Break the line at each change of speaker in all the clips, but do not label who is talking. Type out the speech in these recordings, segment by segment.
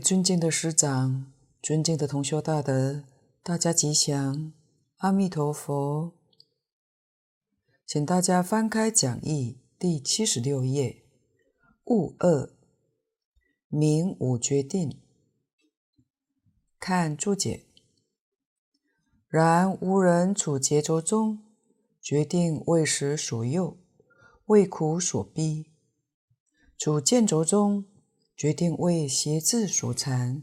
尊敬的师长，尊敬的同修大德，大家吉祥，阿弥陀佛。请大家翻开讲义第七十六页，物二，名五决定。看注解。然无人处劫浊中，决定为时所诱，为苦所逼；处见浊中，决定为邪智所缠，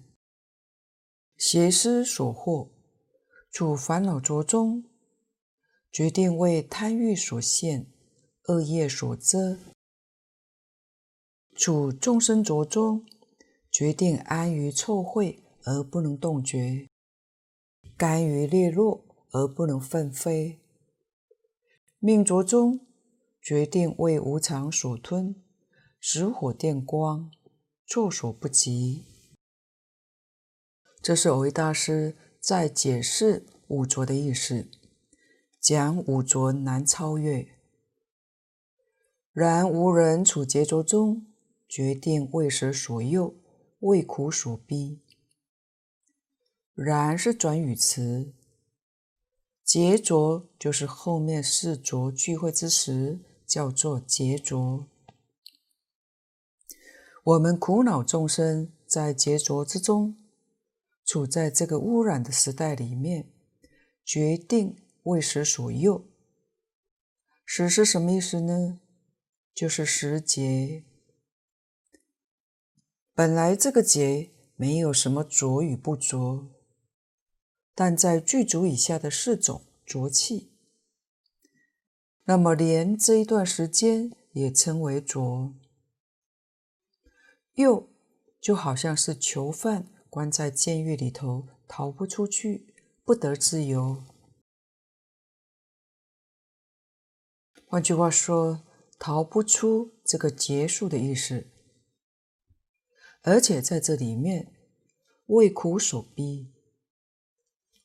邪思所惑；处烦恼浊中，决定为贪欲所限，恶业所遮；处众生浊中，决定安于臭秽而不能动觉，甘于劣落而不能奋飞；命浊中，决定为无常所吞，使火电光。措手不及。这是蕅益大师在解释五浊的意思，讲五浊难超越。然无人处劫浊中，决定为实所诱，为苦所逼。然是转语词，劫浊就是后面四浊聚会之时，叫做劫浊。我们苦恼众生在劫浊之中，处在这个污染的时代里面，决定为时所诱。时是什么意思呢？就是时节。本来这个劫没有什么浊与不浊，但在具足以下的四种浊气，那么连这一段时间也称为浊。又就好像是囚犯关在监狱里头，逃不出去，不得自由。换句话说，逃不出这个结束的意思。而且在这里面，为苦所逼，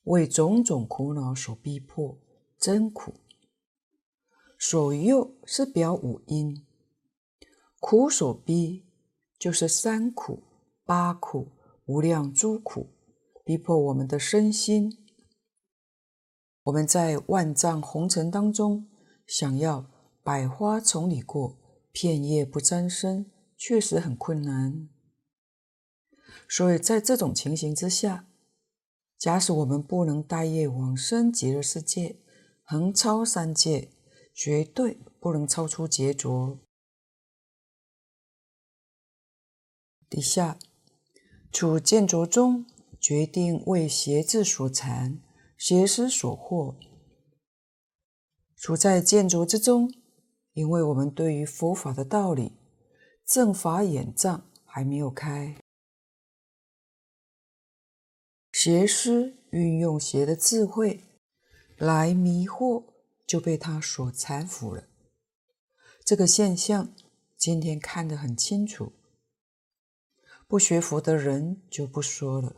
为种种苦恼所逼迫，真苦。所右是表五阴，苦所逼。就是三苦、八苦、无量诸苦，逼迫我们的身心。我们在万丈红尘当中，想要百花丛里过，片叶不沾身，确实很困难。所以在这种情形之下，假使我们不能带业往生极乐世界，横超三界，绝对不能超出劫浊。底下，处建筑中，决定为邪智所缠，邪思所惑。处在建筑之中，因为我们对于佛法的道理，正法眼障还没有开，邪思运用邪的智慧来迷惑，就被他所缠缚了。这个现象，今天看得很清楚。不学佛的人就不说了，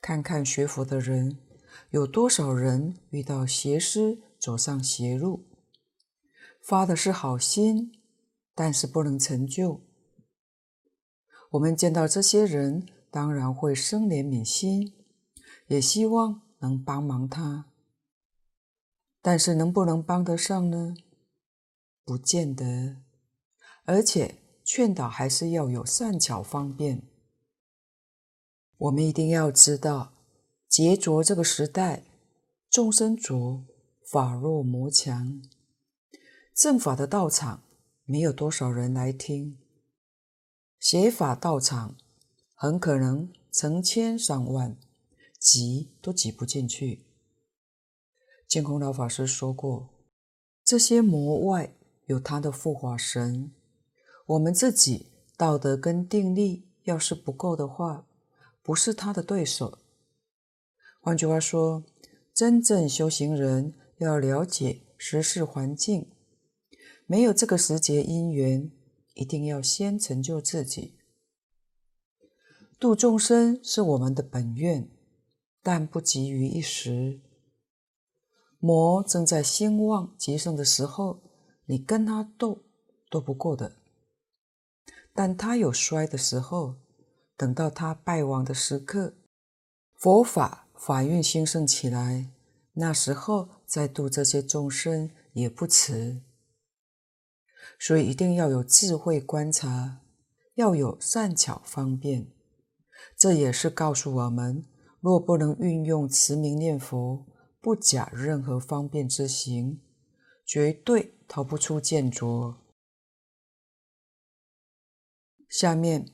看看学佛的人，有多少人遇到邪师，走上邪路，发的是好心，但是不能成就。我们见到这些人，当然会生怜悯心，也希望能帮忙他，但是能不能帮得上呢？不见得，而且劝导还是要有善巧方便。我们一定要知道，劫浊这个时代，众生浊，法弱魔强，正法的道场没有多少人来听，邪法道场很可能成千上万，挤都挤不进去。净空老法师说过，这些魔外有他的护法神，我们自己道德跟定力要是不够的话，不是他的对手。换句话说，真正修行人要了解时事环境，没有这个时节因缘，一定要先成就自己。度众生是我们的本愿，但不急于一时。魔正在兴旺极盛的时候，你跟他斗，斗不过的。但他有衰的时候。等到他败亡的时刻，佛法法运兴盛起来，那时候再度这些众生也不迟。所以一定要有智慧观察，要有善巧方便。这也是告诉我们，若不能运用持名念佛，不假任何方便之行，绝对逃不出见浊。下面，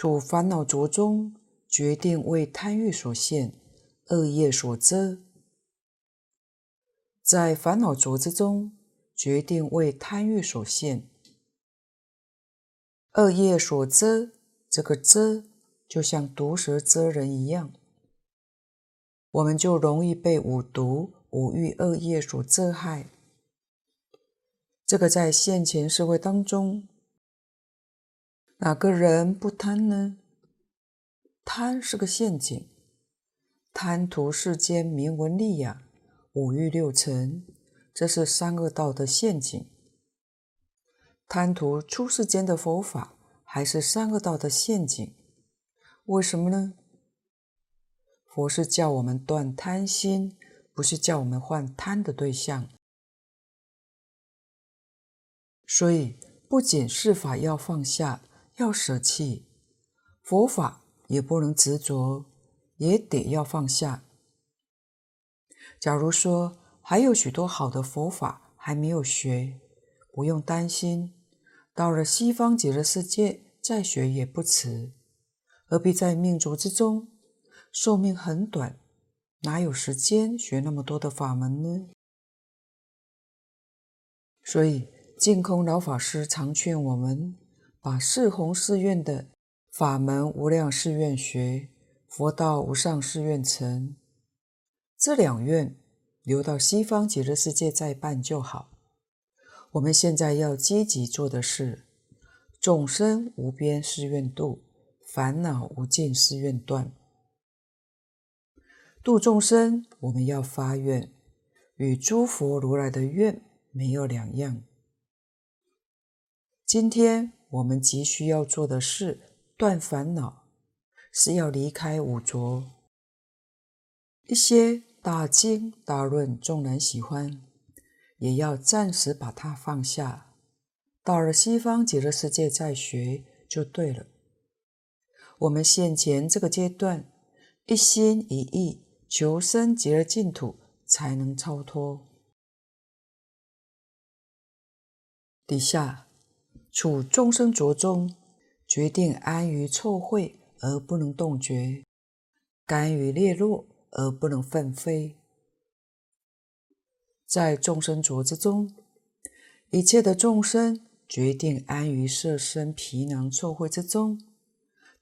处烦恼浊中，决定为贪欲所限，恶业所遮。在烦恼浊之中，决定为贪欲所限，恶业所遮。这个遮，就像毒蛇蛰人一样，我们就容易被五毒、五欲、恶业所遮害。这个在现前社会当中，哪个人不贪呢？贪是个陷阱，贪图世间名闻利养，五欲六尘，这是三恶道的陷阱。贪图出世间的佛法，还是三恶道的陷阱。为什么呢？佛是叫我们断贪心，不是叫我们换贪的对象。所以，不仅是法要放下。要舍弃佛法，也不能执着，也得要放下。假如说还有许多好的佛法还没有学，不用担心，到了西方极乐世界再学也不迟。何必在命浊之中？寿命很短，哪有时间学那么多的法门呢？所以净空老法师常劝我们。把四弘誓愿的法门无量誓愿学，佛道无上誓愿成，这两愿留到西方极乐世界再办就好。我们现在要积极做的是众生无边誓愿度，烦恼无尽誓愿断。度众生，我们要发愿，与诸佛如来的愿没有两样。今天。我们急需要做的是断烦恼，是要离开五浊。一些大经大论纵然喜欢，也要暂时把它放下，到了西方极乐世界再学就对了。我们现前这个阶段，一心一意求生极乐净土，才能超脱。底下。处众生浊中，决定安于臭秽而不能动觉，甘于劣落而不能奋飞。在众生浊之中，一切的众生决定安于色身皮囊臭秽之中，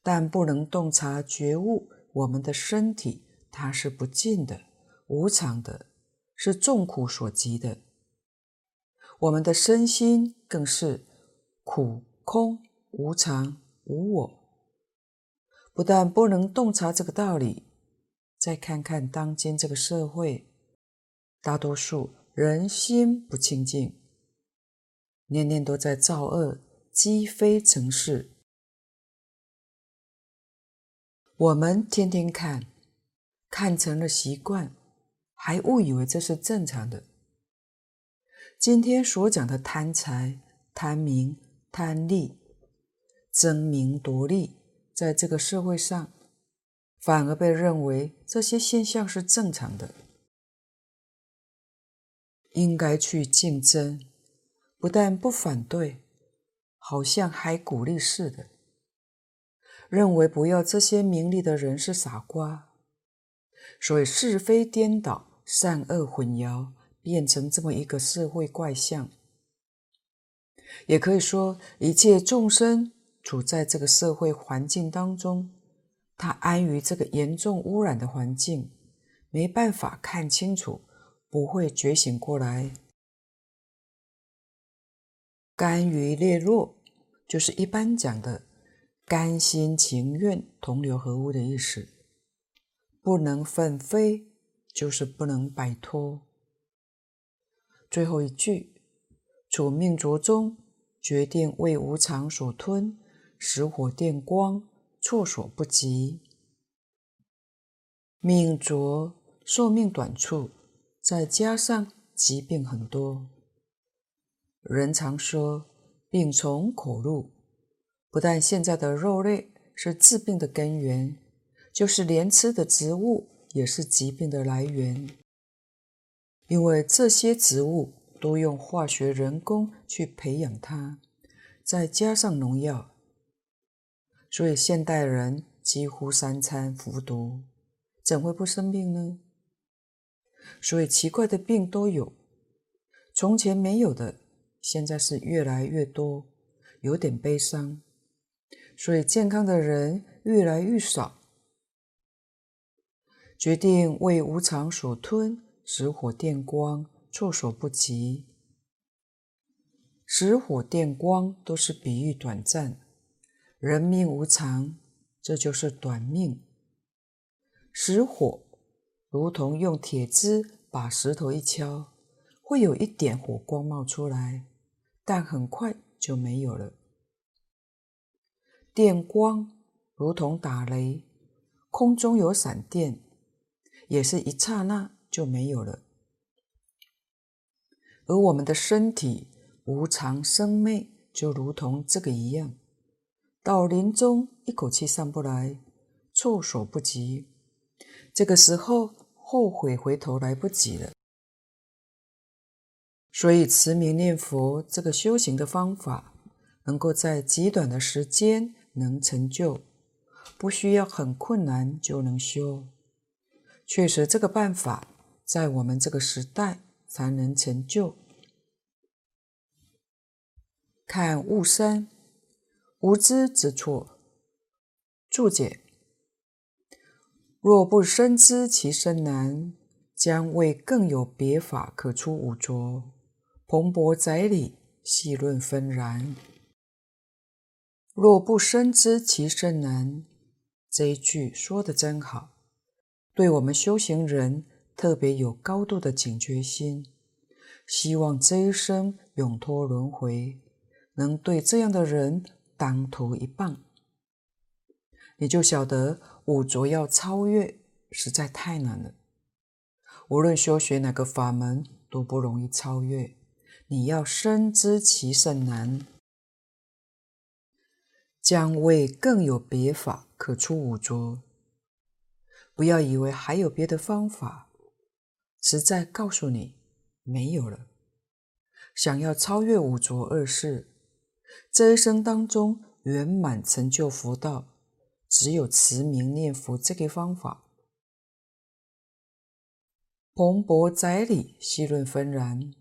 但不能洞察觉悟我们的身体，它是不净的、无常的，是众苦所及的。我们的身心更是。苦、空、无常、无我，不但不能洞察这个道理，再看看当今这个社会，大多数人心不清净，念念都在造恶，积非成是。我们天天看，看成了习惯，还误以为这是正常的。今天所讲的贪财、贪名。贪利、争名夺利，在这个社会上，反而被认为这些现象是正常的，应该去竞争，不但不反对，好像还鼓励似的，认为不要这些名利的人是傻瓜，所以是非颠倒、善恶混淆，变成这么一个社会怪象。也可以说，一切众生处在这个社会环境当中，他安于这个严重污染的环境，没办法看清楚，不会觉醒过来。甘于劣落，就是一般讲的甘心情愿同流合污的意思。不能奋飞，就是不能摆脱。最后一句。处命浊中，决定为无常所吞，使火电光，措手不及。命浊，寿命短促，再加上疾病很多。人常说病从口入，不但现在的肉类是治病的根源，就是连吃的植物也是疾病的来源。因为这些植物都用化学人工去培养它，再加上农药，所以现代人几乎三餐服毒，怎会不生病呢？所以奇怪的病都有，从前没有的。现在是越来越多，有点悲伤，所以健康的人越来越少。决定为无常所吞，使火电光，措手不及。石火电光都是比喻短暂，人命无常，这就是短命。石火如同用铁枝把石头一敲。会有一点火光冒出来，但很快就没有了。电光如同打雷，空中有闪电，也是一刹那就没有了。而我们的身体无常生灭，就如同这个一样，到临终一口气上不来，措手不及。这个时候后悔回头来不及了。所以，持名念佛这个修行的方法，能够在极短的时间能成就，不需要很困难就能修。确实，这个办法在我们这个时代才能成就。看物生，无知之错。注解：若不深知其深难，将未更有别法可出五浊。蓬勃载理，细论纷然。若不深知其深难，这一句说的真好，对我们修行人特别有高度的警觉心。希望这一生永脱轮回，能对这样的人当头一棒。你就晓得五浊要超越，实在太难了。无论修学哪个法门，都不容易超越。你要深知其甚难，将未更有别法可出五浊。不要以为还有别的方法，实在告诉你没有了。想要超越五浊恶世，这一生当中圆满成就佛道，只有持名念佛这个方法。蓬勃载理，细论纷然。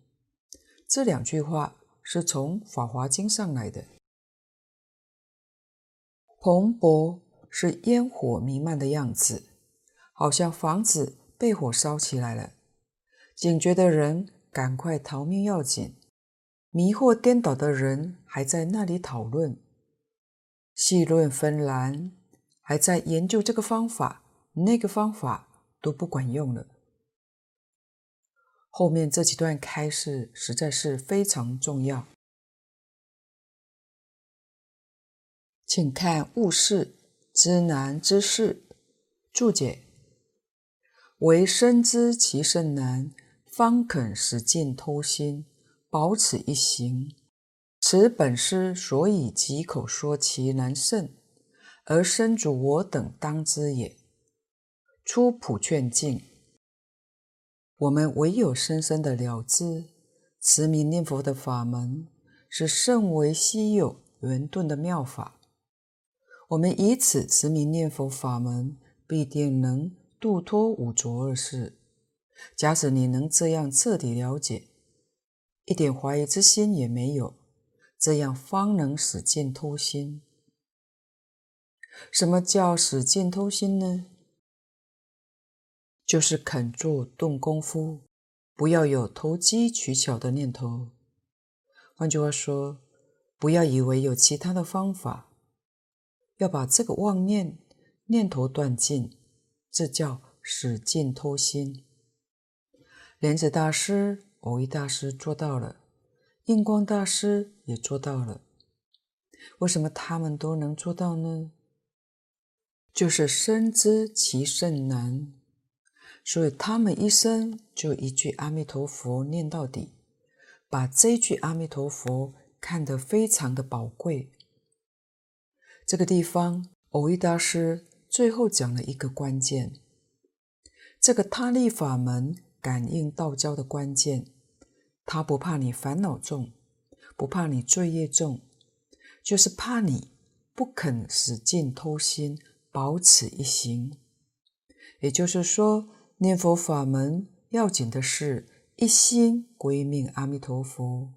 这两句话是从《法华经》上来的。蓬勃是烟火弥漫的样子，好像房子被火烧起来了。警觉的人赶快逃命要紧，迷惑颠倒的人还在那里讨论，细论纷然，还在研究这个方法，那个方法都不管用了。后面这几段开示实在是非常重要，请看悟事知难之事注解：唯深知其甚难，方肯使尽偷心，保此一行。此本师所以几口说其难甚，而身主我等当知也。初普劝进。我们唯有深深的了知，持名念佛的法门是甚为稀有圆顿的妙法。我们以此持名念佛法门，必定能度脱五浊恶世。假使你能这样彻底了解，一点怀疑之心也没有，这样方能使尽偷心。什么叫使劲偷心呢？就是肯做动功夫，不要有投机取巧的念头。换句话说，不要以为有其他的方法，要把这个妄念念头断尽，这叫使劲偷心。莲子大师、蕅益大师做到了，印光大师也做到了。为什么他们都能做到呢？就是深知其甚难，所以他们一生就一句阿弥陀佛念到底，把这句阿弥陀佛看得非常的宝贵。这个地方，藕益大师最后讲了一个关键，这个他力法门感应道交的关键，他不怕你烦恼重，不怕你罪业重，就是怕你不肯使尽偷心。保此一行，也就是说，念佛法门要紧的是一心归命阿弥陀佛。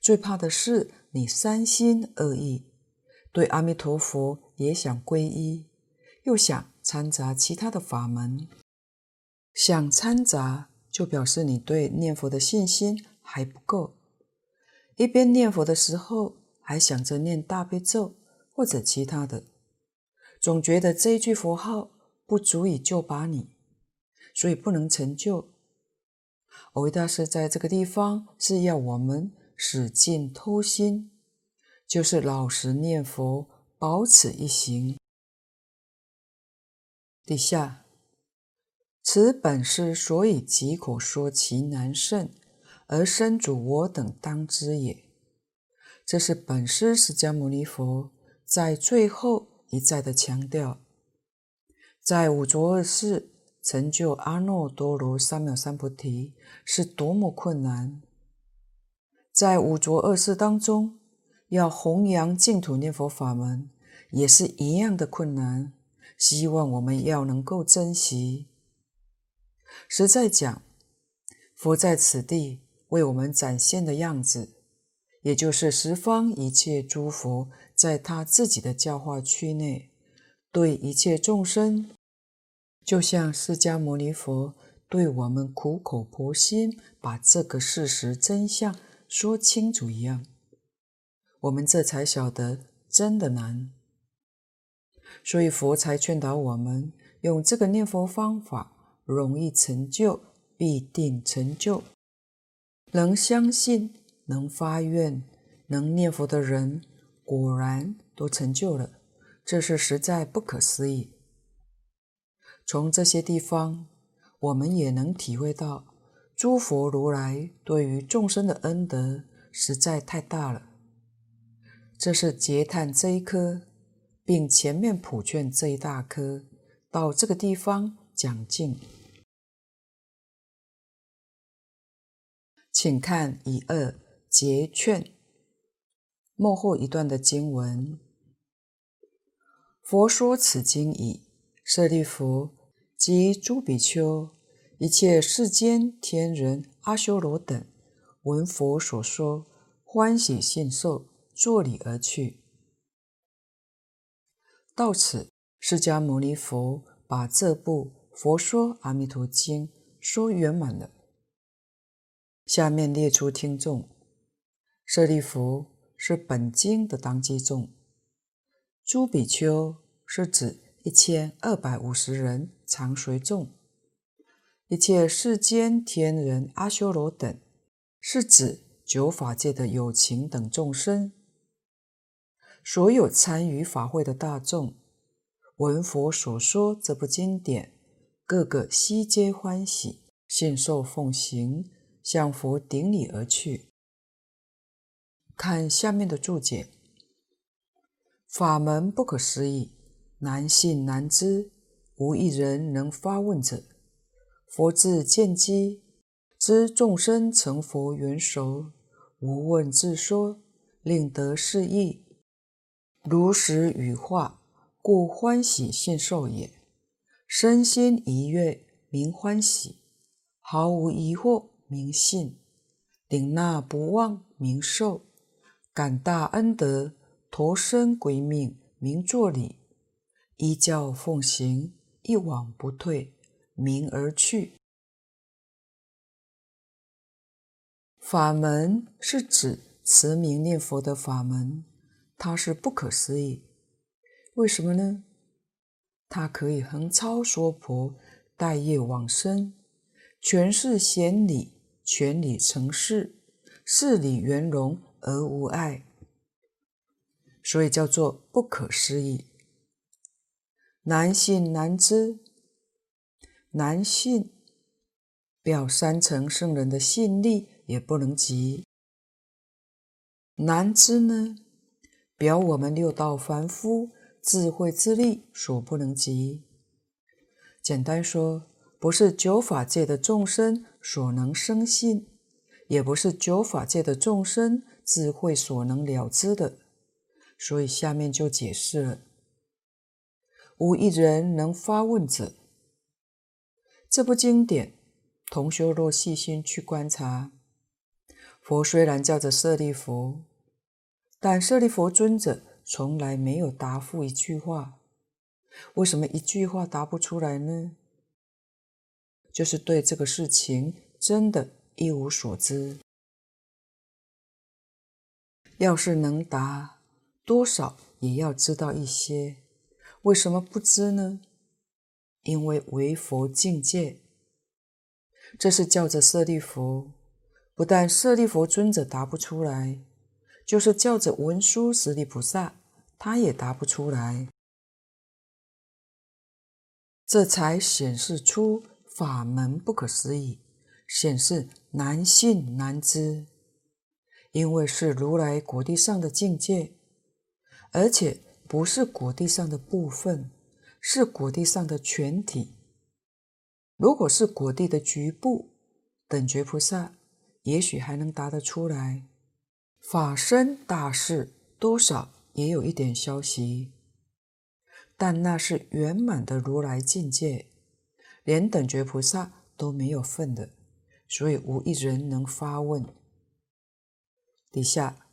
最怕的是你三心二意，对阿弥陀佛也想皈依，又想掺杂其他的法门。想掺杂，就表示你对念佛的信心还不够。一边念佛的时候，还想着念大悲咒或者其他的。总觉得这一句佛号不足以救拔你，所以不能成就。藕益大师在这个地方是要我们使劲偷心，就是老实念佛，保此一行。底下，此本师所以即口说其难甚，而身主我等当知也。这是本师释迦牟尼佛在最后。一再的强调，在五浊恶世成就阿耨多罗三藐三菩提是多么困难，在五浊恶世当中，要弘扬净土念佛法门也是一样的困难。希望我们要能够珍惜。实在讲，佛在此地为我们展现的样子，也就是十方一切诸佛。在他自己的教化区内，对一切众生，就像释迦牟尼佛对我们苦口婆心把这个事实真相说清楚一样，我们这才晓得真的难。所以佛才劝导我们用这个念佛方法，容易成就，必定成就。能相信、能发愿、能念佛的人。果然都成就了，这是实在不可思议。从这些地方，我们也能体会到诸佛如来对于众生的恩德实在太大了。这是结叹这一科，并前面普劝这一大科，到这个地方讲尽。请看一二结劝。末后一段的经文，佛说此经已，舍利弗及诸比丘，一切世间天人阿修罗等，闻佛所说，欢喜信受，作礼而去。到此，释迦牟尼佛把这部《佛说阿弥陀经》说圆满了。下面列出听众，舍利弗。是本经的当机众，诸比丘是指一千二百五十人常随众，一切世间天人阿修罗等，是指九法界的有情等众生，所有参与法会的大众，闻佛所说这部经典，个个悉皆欢喜，信受奉行，向佛顶礼而去。看下面的注解，法门不可思议，难信难知，无一人能发问者。佛自见机，知众生成佛缘熟，无问自说，令得是义，如实语化，故欢喜信受也。身心愉悦，名欢喜；毫无疑惑，名信；领纳不忘，名受。感大恩德，投身归命，名作礼；依教奉行，一往不退，明而去。法门是指持名念佛的法门，它是不可思议。为什么呢？它可以横超娑婆，带业往生，全是显理，全理成事，事理圆融。而无碍，所以叫做不可思议。难信难知，难信表三成圣人的信力也不能及；难知呢，表我们六道凡夫智慧之力所不能及。简单说，不是九法界的众生所能生信，也不是九法界的众生智慧所能了知的。所以下面就解释了：无一人能发问者。这部经典，同修若细心去观察，佛虽然叫做舍利弗，但舍利弗尊者从来没有答复一句话。为什么一句话答不出来呢？就是对这个事情真的一无所知。要是能答，多少也要知道一些，为什么不知呢？因为为佛境界，这是叫着舍利弗。不但舍利弗尊者答不出来，就是叫着文殊师利菩萨，他也答不出来。这才显示出法门不可思议，显示难信难知，因为是如来果地上的境界。而且不是果地上的部分，是果地上的全体。如果是果地的局部，等觉菩萨也许还能答得出来。法身大士多少也有一点消息，但那是圆满的如来境界，连等觉菩萨都没有份的，所以无一人能发问。底下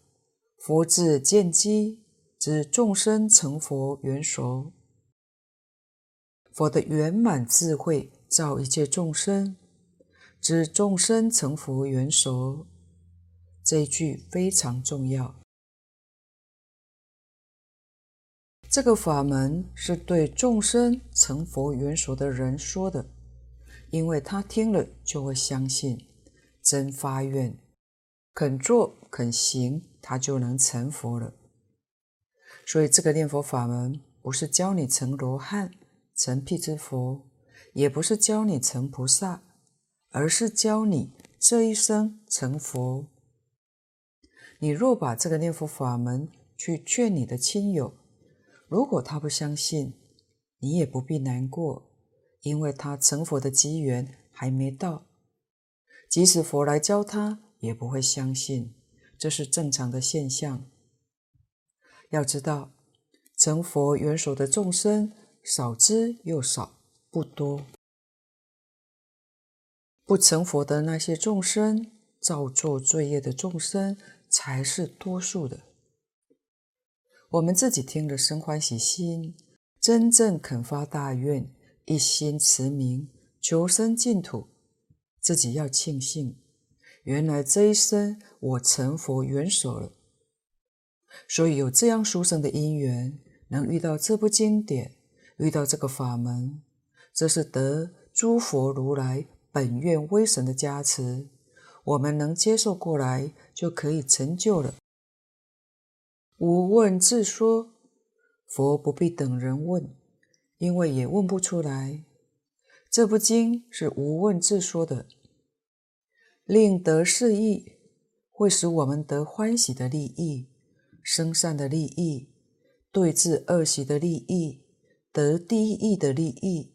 佛智见机。知众生成佛缘熟，佛的圆满智慧照一切众生，知众生成佛缘熟，这一句非常重要。这个法门是对众生成佛缘所的人说的，因为他听了就会相信，真发愿，肯做肯行，他就能成佛了。所以，这个念佛法门不是教你成罗汉、成辟支佛，也不是教你成菩萨，而是教你这一生成佛。你若把这个念佛法门去劝你的亲友，如果他不相信，你也不必难过，因为他成佛的机缘还没到。即使佛来教他，也不会相信，这是正常的现象。要知道，成佛缘熟的众生少之又少，不多。不成佛的那些众生，造作罪业的众生才是多数的。我们自己听了生欢喜心，真正肯发大愿，一心持名，求生净土，自己要庆幸，原来这一生我成佛缘熟了。所以有这样殊胜的因缘，能遇到这部经典，遇到这个法门，这是得诸佛如来本愿威神的加持，我们能接受过来，就可以成就了。无问自说，佛不必等人问，因为也问不出来。这部经是无问自说的，令得是益，会使我们得欢喜的利益。生善的利益，对治恶习的利益，得第一义的利益。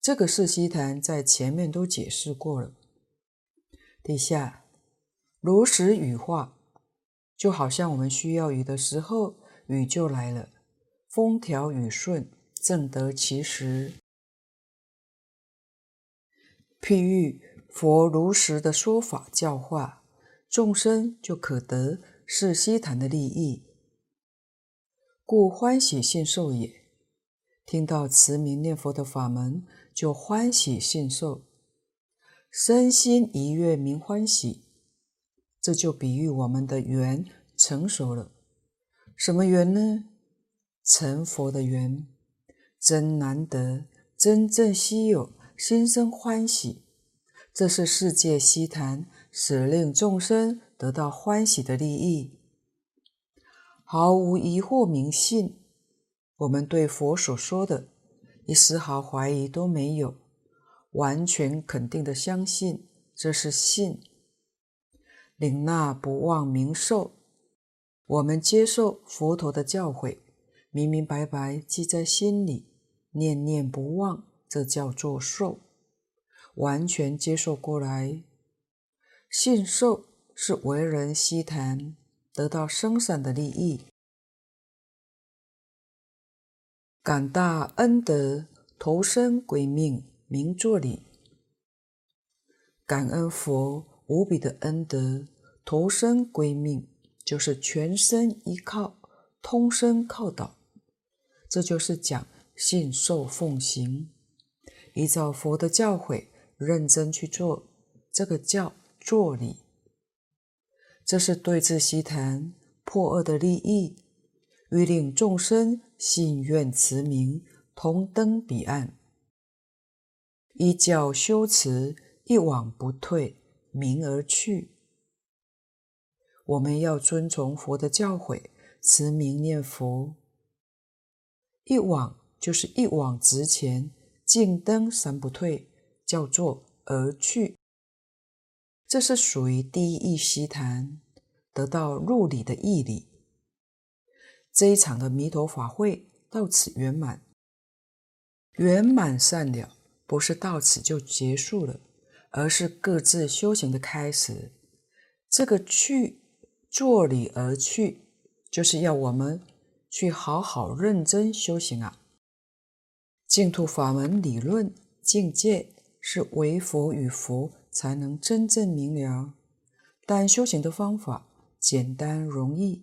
这个四悉檀在前面都解释过了。底下如实语化，就好像我们需要雨的时候，雨就来了，风调雨顺，正得其时。譬喻佛如实的说法教化众生，就可得。四悉檀的利益，故欢喜信受也。听到慈名念佛的法门，就欢喜信受，身心一悦，明欢喜。这就比喻我们的缘成熟了。什么缘呢？成佛的缘，真难得，真正稀有，心生欢喜。这是世界悉檀，使令众生。得到欢喜的利益，毫无疑惑，明信。我们对佛所说的，一丝毫怀疑都没有，完全肯定的相信，这是信。领纳不忘明受，我们接受佛陀的教诲，明明白白记在心里，念念不忘，这叫做受。完全接受过来，信受是为人希谈，得到生散的利益。感大恩德，投身归命，名作礼。感恩佛无比的恩德，投身归命，就是全身依靠，通身靠倒。这就是讲信受奉行，依照佛的教诲，认真去做，这个叫做礼。这是对治西谈，破恶的利益。欲令众生信愿持名，同登彼岸。依教修持，一往不退，名而去。我们要遵从佛的教诲，持名念佛。一往就是一往直前，进登三不退，叫做而去。这是属于第一义希谈，得到入理的义理。这一场的弥陀法会到此圆满，圆满善了，不是到此就结束了，而是各自修行的开始。这个去，作理而去，就是要我们去好好认真修行啊。净土法门理论境界是唯佛与佛才能真正明了，但修行的方法简单容易。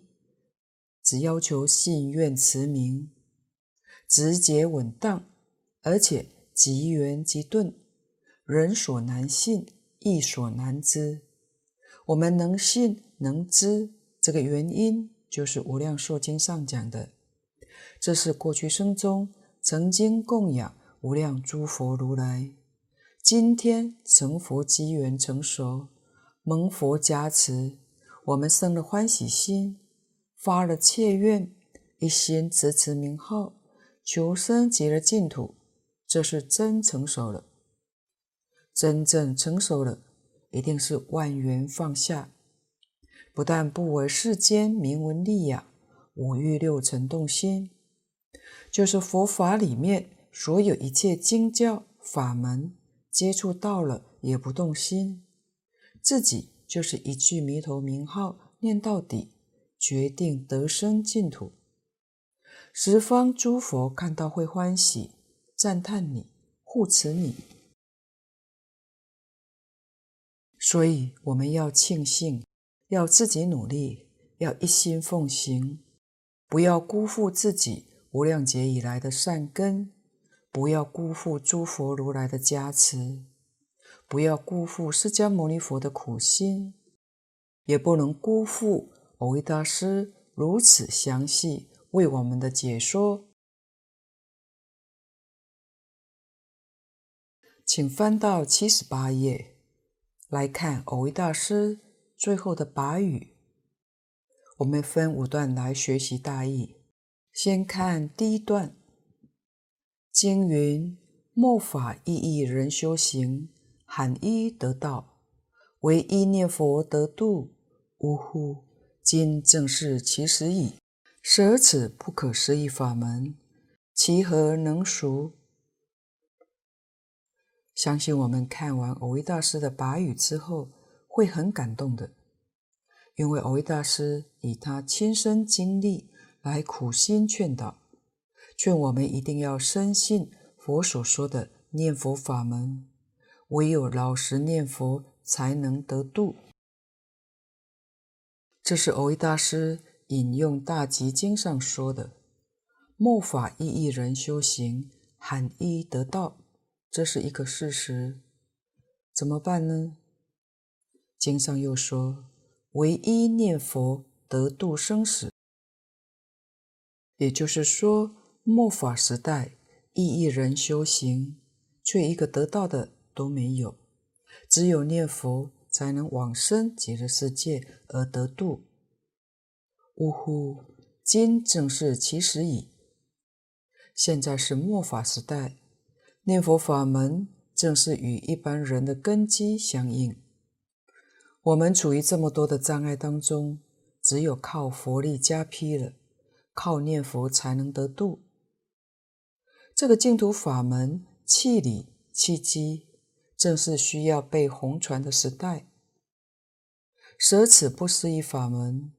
只要求信愿持名，直接稳当，而且即圆即顿，人所难信，亦所难知。我们能信能知，这个原因就是《无量寿经》上讲的，这是过去生中曾经供养无量诸佛如来，今天成佛机缘成熟，蒙佛加持，我们生了欢喜心。发了切愿，一心直持名号，求生极乐净土，这是真成熟了。真正成熟了，一定是万缘放下，不但不为世间名闻利养，五欲六尘动心，就是佛法里面所有一切经教法门，接触到了也不动心，自己就是一句弥陀名号念到底。决定得生净土，十方诸佛看到会欢喜，赞叹你，护持你。所以我们要庆幸，要自己努力，要一心奉行，不要辜负自己无量劫以来的善根，不要辜负诸佛如来的加持，不要辜负释迦牟尼佛的苦心，也不能辜负。蕅益大师如此详细为我们的解说，请翻到七十八页。来看偶一大师最后的跋语。我们分五段来学习大意。先看第一段，经云：“末法一亿人修行，罕一得道，唯一念佛得度。呜呼！”今正是其时矣，舍此不可思议法门，其何能熟？相信我们看完蕅益大师的跋语之后，会很感动的，因为蕅益大师以他亲身经历来苦心劝导，劝我们一定要深信佛所说的念佛法门，唯有老实念佛，才能得度。这是蕅益大师引用《大集经》上说的：“末法一亿人修行，罕一得道。”这是一个事实。怎么办呢？经上又说：“唯一念佛得度生死。”也就是说，末法时代一亿人修行，却一个得道的都没有，只有念佛。才能往生极乐世界而得度。呜呼！今正是其时矣。现在是末法时代，念佛法门正是与一般人的根基相应。我们处于这么多的障碍当中，只有靠佛力加被了，靠念佛才能得度。这个净土法门气理气机，正是需要被弘传的时代。舍此不思议法门，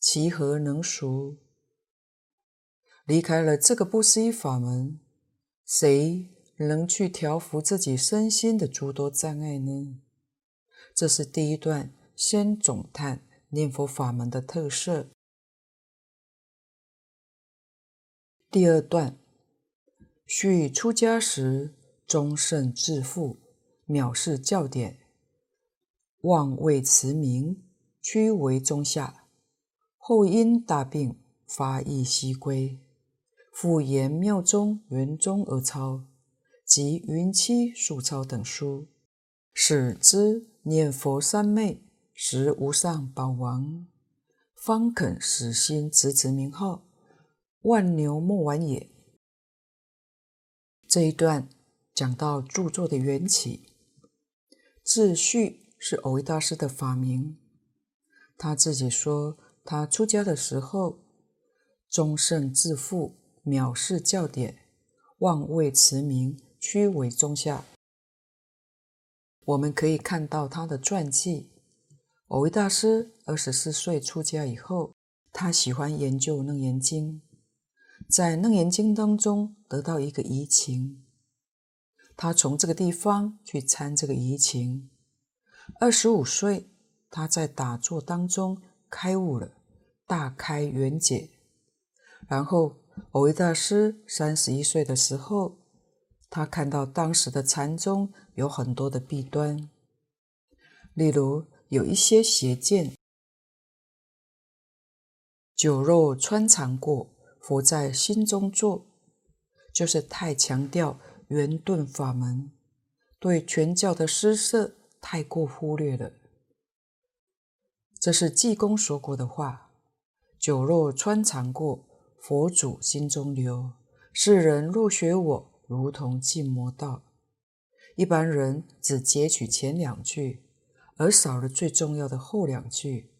其何能熟？离开了这个不思议法门，谁能去调伏自己身心的诸多障碍呢？这是第一段，先总探念佛法门的特色。第二段，须出家时，终胜自负，藐视教典，妄为持名，屈为中下。后因大病，发意西归。复言妙中圆宗而抄，及云栖宿抄等书，使之念佛三昧实无上宝王，方肯死心直持名号，万牛莫挽也。这一段讲到著作的缘起，自序是蕅益大师的法名，他自己说他出家的时候终胜自负。藐视教典，妄为持名，虚伪中下。我们可以看到他的传记。蕅益大师二十四岁出家以后，他喜欢研究《楞严经》，在《楞严经》当中得到一个疑情，他从这个地方去参这个疑情。二十五岁，他在打坐当中开悟了，大开圆解，然后。蕅益大师三十一岁的时候，他看到当时的禅宗有很多的弊端，例如有一些邪见，酒肉穿肠过，佛在心中坐，就是太强调圆顿法门，对全教的施设太过忽略了。这是济公说过的话：“酒肉穿肠过。”佛祖心中留，世人若学我，如同进魔道。一般人只截取前两句，而少了最重要的后两句。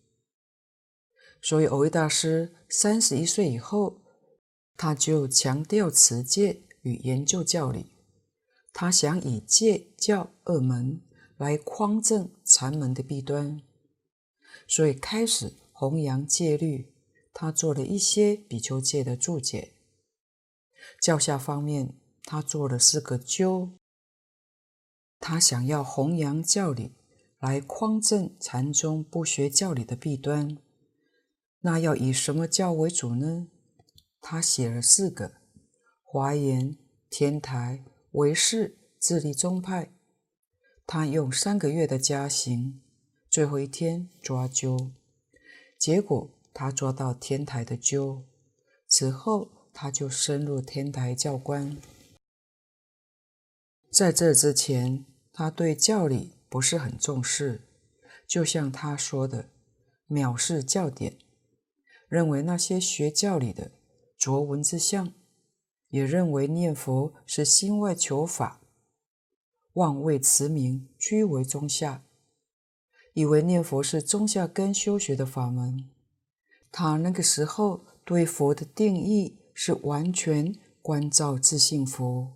所以，蕅益大师三十一岁以后，他就强调持戒与研究教理。他想以戒教二门来匡正禅门的弊端，所以开始弘扬戒律。他做了一些比丘戒的注解，教下方面，他做了四个纠。他想要弘扬教理，来匡正禅宗不学教理的弊端。那要以什么教为主呢？他写了四个：华严、天台、唯识、自立宗派。他用三个月的加行，最后一天抓阄，结果。他抓到天台的阄，此后他就深入天台教观。在这之前，他对教理不是很重视，就像他说的，藐视教典，认为那些学教理的着文字相，也认为念佛是心外求法，妄为持名，居为中下，以为念佛是中下根修学的法门。他那个时候对佛的定义是完全观照自性佛，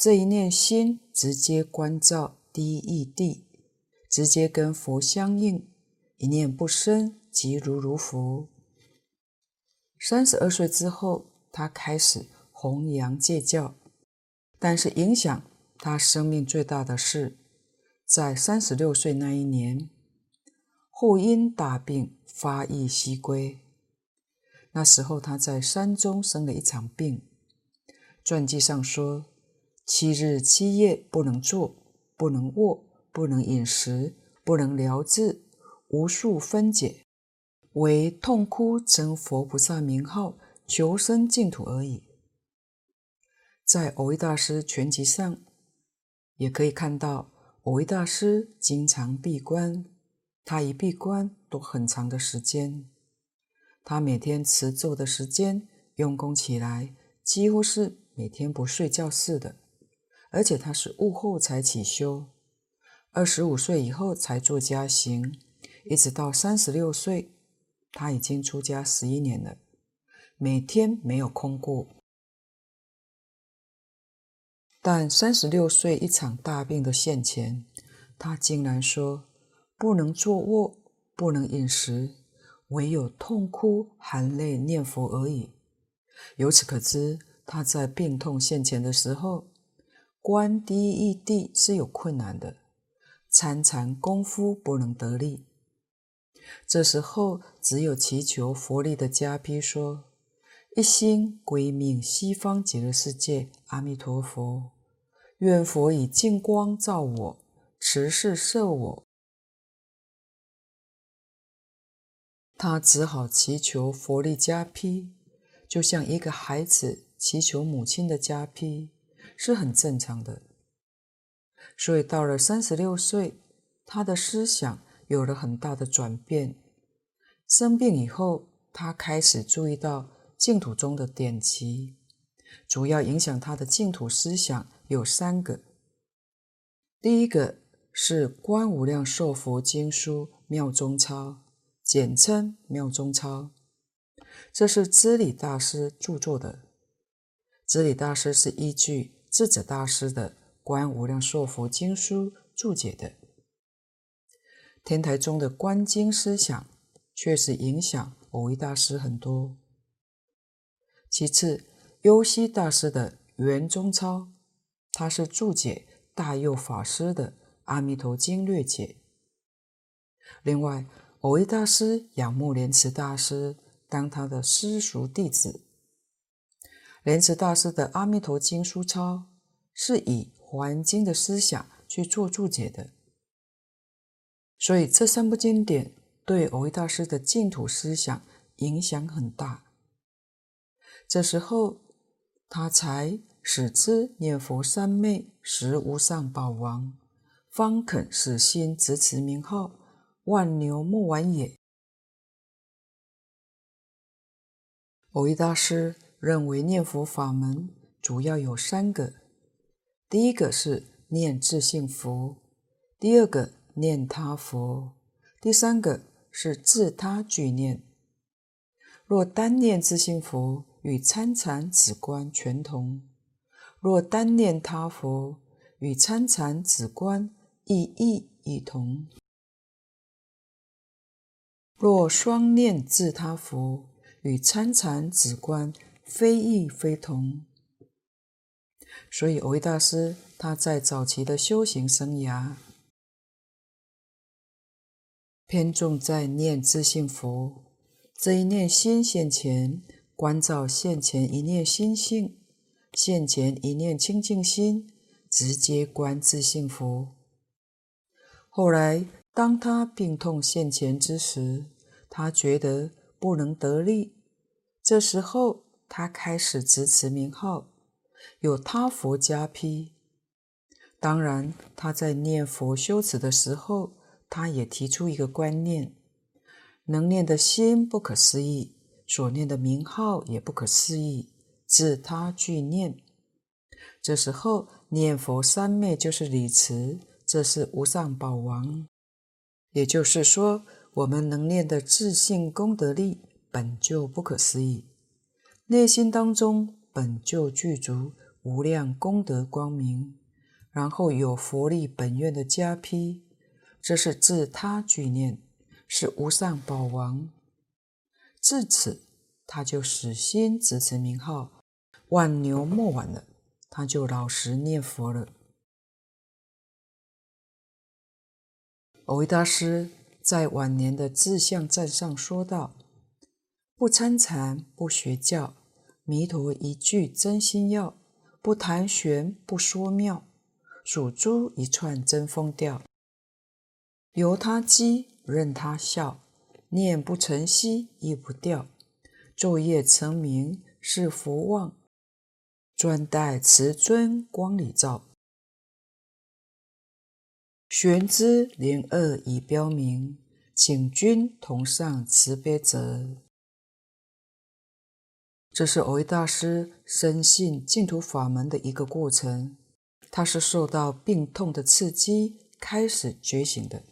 这一念心直接关照第一义谛，直接跟佛相应，一念不生即如如佛。三十二岁之后，他开始弘扬戒教，但是影响他生命最大的是，在三十六岁那一年，后因大病。发意西归，那时候他在山中生了一场病。传记上说，七日七夜不能坐，不能卧，不能饮食，不能疗治，无数分解，唯痛哭称佛菩萨名号，求生净土而已。在蕅益大师全集上，也可以看到蕅益大师经常闭关。他一闭关都很长的时间，他每天持咒的时间用功起来几乎是每天不睡觉似的，而且他是悟后才起修，二十五岁以后才做家行，一直到三十六岁，他已经出家十一年了，每天没有空过。但三十六岁一场大病的现前，他竟然说不能坐卧，不能饮食，唯有痛哭含泪念佛而已。由此可知，他在病痛现前的时候，观第一地是有困难的，参禅功夫不能得力。这时候，只有祈求佛力的加批，说一心归命西方极乐世界阿弥陀佛，愿佛以净光照我，慈示摄我。他只好祈求佛力加批。就像一个孩子祈求母亲的加批，是很正常的。所以到了三十六岁，他的思想有了很大的转变。生病以后，他开始注意到净土中的典籍，主要影响他的净土思想有三个。第一个是《观无量寿佛经书妙中钞》，简称妙中钞。这是知礼大师著作的。知礼大师是依据智者大师的《观无量寿佛经书》注解的。天台宗的观经思想确实影响蕅益大师很多。其次，优溪大师的《圆中超》，他是注解大佑法师的《阿弥陀经略解》。另外，蕅益大师仰慕莲池大师。当他的师叔弟子，莲池大师的《阿弥陀经书钞》是以《华严经》的思想去做注解的，所以这三部经典对蕅益大师的净土思想影响很大。这时候，他才始知念佛三昧实无上宝王，方肯死心执持名号，万牛莫挽也。蕅益大师认为念佛法门主要有三个：第一个是念自性佛，第二个念他佛，第三个是自他俱念。若单念自性佛，与参禅止观全同；若单念他佛，与参禅止观意义异同；若双念自他佛，与参禅止观非异非同，所以维大师他在早期的修行生涯，偏重在念自性佛，这一念心现前，观照现前一念心性，现前一念清净心，直接观自性佛。后来当他病痛现前之时，他觉得。不能得力，这时候他开始执持名号，有他佛加批。当然，他在念佛修持的时候，他也提出一个观念：能念的心不可思议，所念的名号也不可思议，自他俱念。这时候念佛三昧就是礼持，这是无上宝王。也就是说。我们能念的自信功德力本就不可思议，内心当中本就具足无量功德光明，然后有佛力本愿的加批，这是自他俱念，是无上宝王。至此，他就死心执持名号，挽牛莫挽了，他就老实念佛了。蕅益大师。在晚年的志向赞上说道：“不参禅，不学教，弥陀一句真心要；不谈玄，不说妙，数珠一串真风调。由他讥，任他笑，念不成息，亦不掉。昼夜成名，是福望，专待慈尊光里照。”玄之廉恶已标明，请君同上慈悲者。这是蕅益大师深信净土法门的一个过程。他是受到病痛的刺激，开始觉醒的。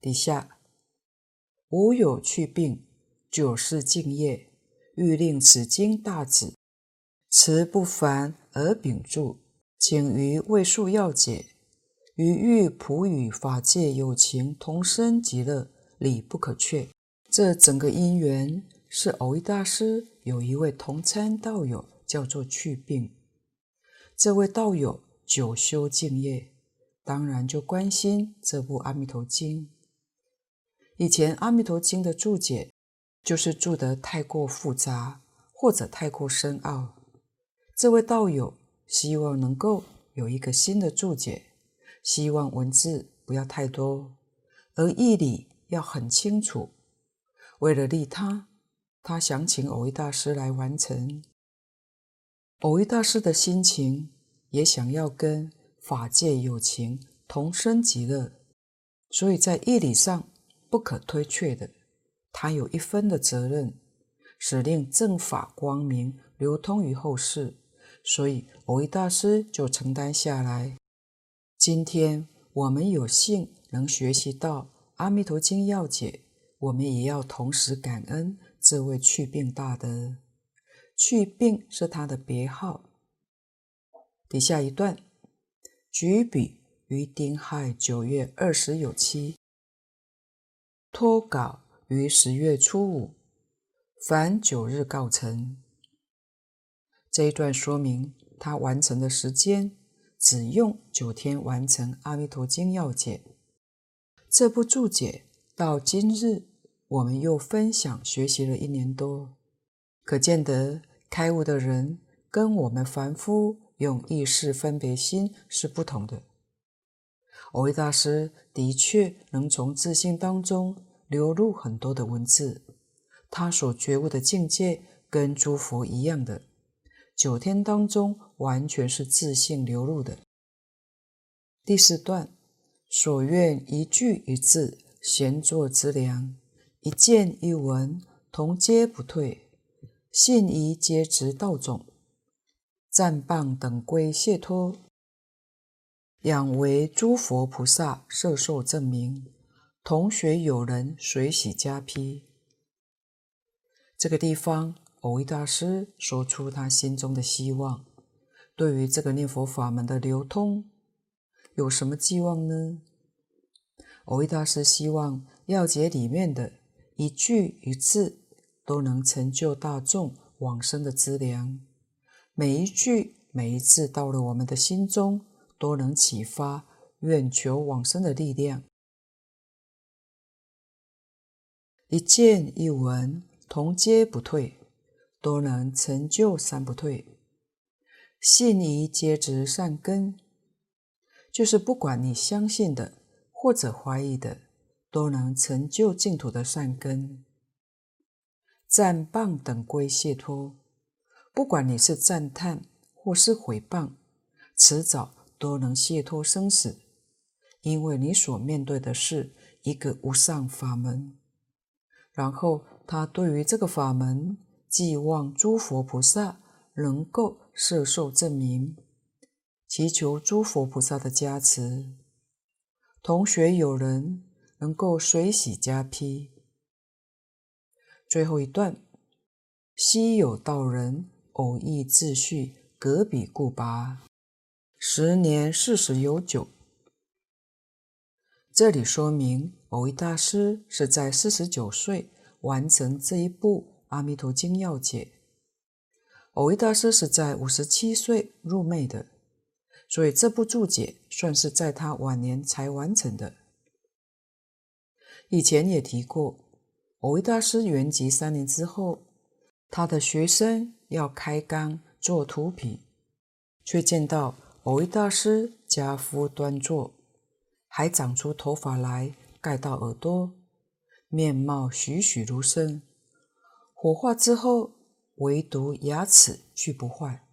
底下，无有去病，久视敬业，欲令此经大旨，持不凡而秉著，请于为述要解，于欲普与法界有情同生极乐，理不可缺。这整个因缘是蕅益大师有一位同参道友，叫做去病。这位道友久修净业，当然就关心这部《阿弥陀经》。以前《阿弥陀经》的注解就是注得太过复杂或者太过深奥，这位道友希望能够有一个新的注解，希望文字不要太多，而义理要很清楚。为了利他，他想请偶一大师来完成。偶一大师的心情也想要跟法界有情同生极乐，所以在义理上。不可推却的，他有一分的责任，使令正法光明流通于后世，所以偶一大师就承担下来。今天我们有幸能学习到《阿弥陀经》要解，我们也要同时感恩这位去病大德。去病是他的别号。底下一段，举笔于丁亥九月二十有期。脱稿于十月初五，凡九日告成。这一段说明他完成的时间，只用九天完成《阿弥陀经》要解。这部注解到今日，我们又分享学习了一年多，可见得开悟的人跟我们凡夫用意识分别心是不同的。蕅益大师的确能从自信当中流露很多的文字，他所觉悟的境界跟诸佛一样的，九天当中完全是自信流露的。第四段，所愿一句一字，闲坐资粮，一见一闻，同皆不退，信疑皆值道种，赞歃等归解脱。仰为诸佛菩萨摄受证明，同学友人随喜加批。这个地方，蕅益大师说出他心中的希望。对于这个念佛法门的流通，有什么寄望呢？蕅益大师希望要解里面的一句一字都能成就大众往生的资粮，每一句每一字到了我们的心中。都能启发愿求往生的力量。一见一闻，同皆不退，都能成就三不退。信疑皆值善根，就是不管你相信的或者怀疑的，都能成就净土的善根。赞歃等归解脱，不管你是赞叹或是毁谤，迟早。都能解脱生死，因为你所面对的是一个无上法门。然后他对于这个法门，寄望诸佛菩萨能够摄受证明，祈求诸佛菩萨的加持，同学友人能够随喜加被。最后一段，昔有道人偶益自序，隔笔故跋。时年四十有九，这里说明蕅益大师是在四十九岁完成这一部《阿弥陀经》要解。蕅益大师是在五十七岁入灭的，所以这部注解算是在他晚年才完成的。以前也提过，蕅益大师圆寂三年之后，他的学生要开缸做土品，却见到。蕅益大师家夫端坐，还长出头发来盖到耳朵，面貌栩栩如生。火化之后，唯独牙齿俱不坏。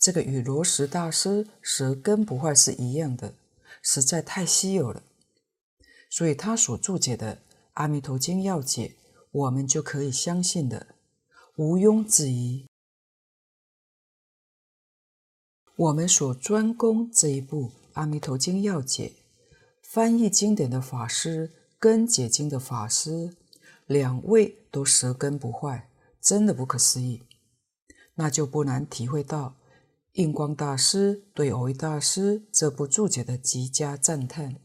这个与罗什大师舌根不坏是一样的，实在太稀有了。所以他所注解的《阿弥陀经》要解，我们就可以相信的，毋庸置疑。我们所专攻这一部《阿弥陀经要解》，翻译经典的法师跟解经的法师，两位都舌根不坏，真的不可思议。那就不难体会到印光大师对蕅益大师这部注解的极佳赞叹。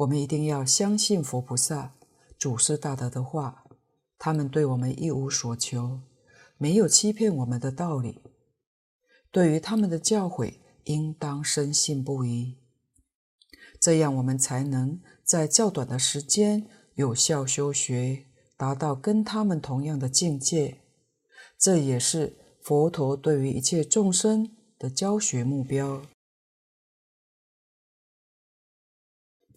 我们一定要相信佛菩萨、祖师大德的话，他们对我们一无所求，没有欺骗我们的道理。对于他们的教诲，应当深信不疑。这样，我们才能在较短的时间有效修学，达到跟他们同样的境界。这也是佛陀对于一切众生的教学目标。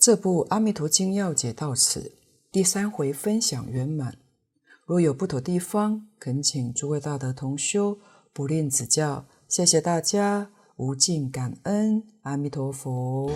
这部《阿弥陀经要解》到此第三回分享圆满。若有不妥地方，恳请诸位大德同修不吝指教。谢谢大家，无尽感恩，阿弥陀佛。